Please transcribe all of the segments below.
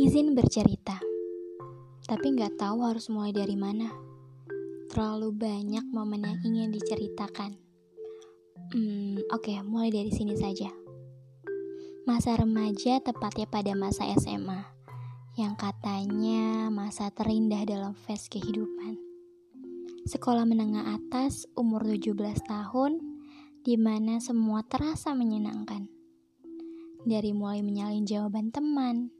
Izin bercerita, tapi nggak tahu harus mulai dari mana. Terlalu banyak momen yang ingin diceritakan. Hmm, oke, okay, mulai dari sini saja. Masa remaja tepatnya pada masa SMA, yang katanya masa terindah dalam fase kehidupan. Sekolah menengah atas umur 17 tahun, di mana semua terasa menyenangkan. Dari mulai menyalin jawaban teman,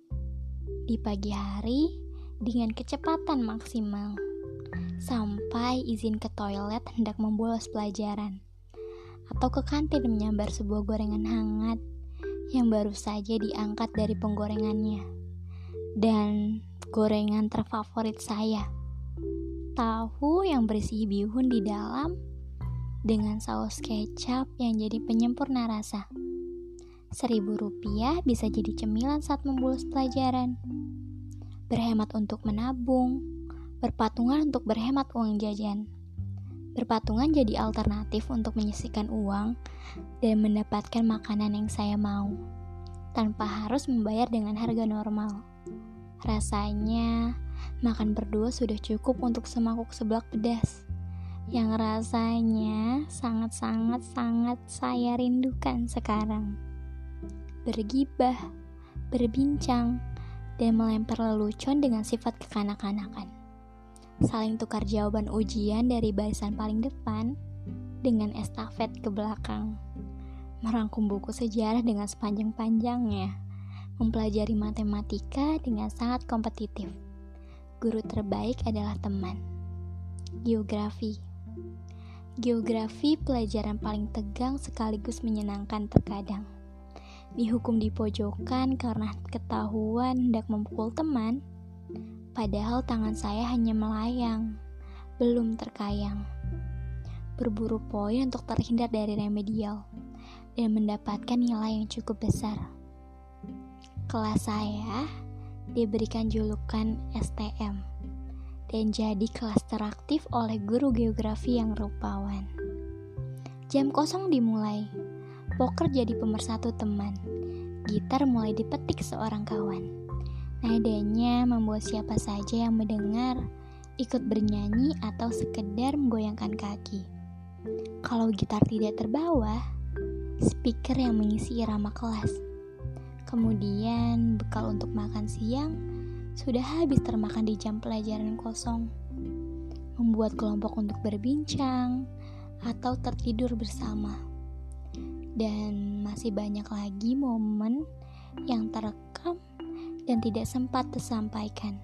di pagi hari dengan kecepatan maksimal sampai izin ke toilet hendak membolos pelajaran atau ke kantin menyambar sebuah gorengan hangat yang baru saja diangkat dari penggorengannya dan gorengan terfavorit saya tahu yang berisi bihun di dalam dengan saus kecap yang jadi penyempurna rasa. Seribu rupiah bisa jadi cemilan saat membolos pelajaran. Berhemat untuk menabung, berpatungan untuk berhemat uang jajan. Berpatungan jadi alternatif untuk menyisihkan uang dan mendapatkan makanan yang saya mau, tanpa harus membayar dengan harga normal. Rasanya, makan berdua sudah cukup untuk semangkuk seblak pedas yang rasanya sangat-sangat-sangat saya rindukan sekarang bergibah, berbincang, dan melempar lelucon dengan sifat kekanak-kanakan. Saling tukar jawaban ujian dari barisan paling depan dengan estafet ke belakang. Merangkum buku sejarah dengan sepanjang-panjangnya. Mempelajari matematika dengan sangat kompetitif. Guru terbaik adalah teman. Geografi Geografi pelajaran paling tegang sekaligus menyenangkan terkadang dihukum di pojokan karena ketahuan hendak memukul teman, padahal tangan saya hanya melayang, belum terkayang. Berburu poin untuk terhindar dari remedial dan mendapatkan nilai yang cukup besar. Kelas saya diberikan julukan STM dan jadi kelas teraktif oleh guru geografi yang rupawan. Jam kosong dimulai Poker jadi pemersatu teman. Gitar mulai dipetik seorang kawan. Nadanya membuat siapa saja yang mendengar ikut bernyanyi atau sekedar menggoyangkan kaki. Kalau gitar tidak terbawa, speaker yang mengisi irama kelas. Kemudian bekal untuk makan siang sudah habis termakan di jam pelajaran kosong. Membuat kelompok untuk berbincang atau tertidur bersama dan masih banyak lagi momen yang terekam dan tidak sempat tersampaikan.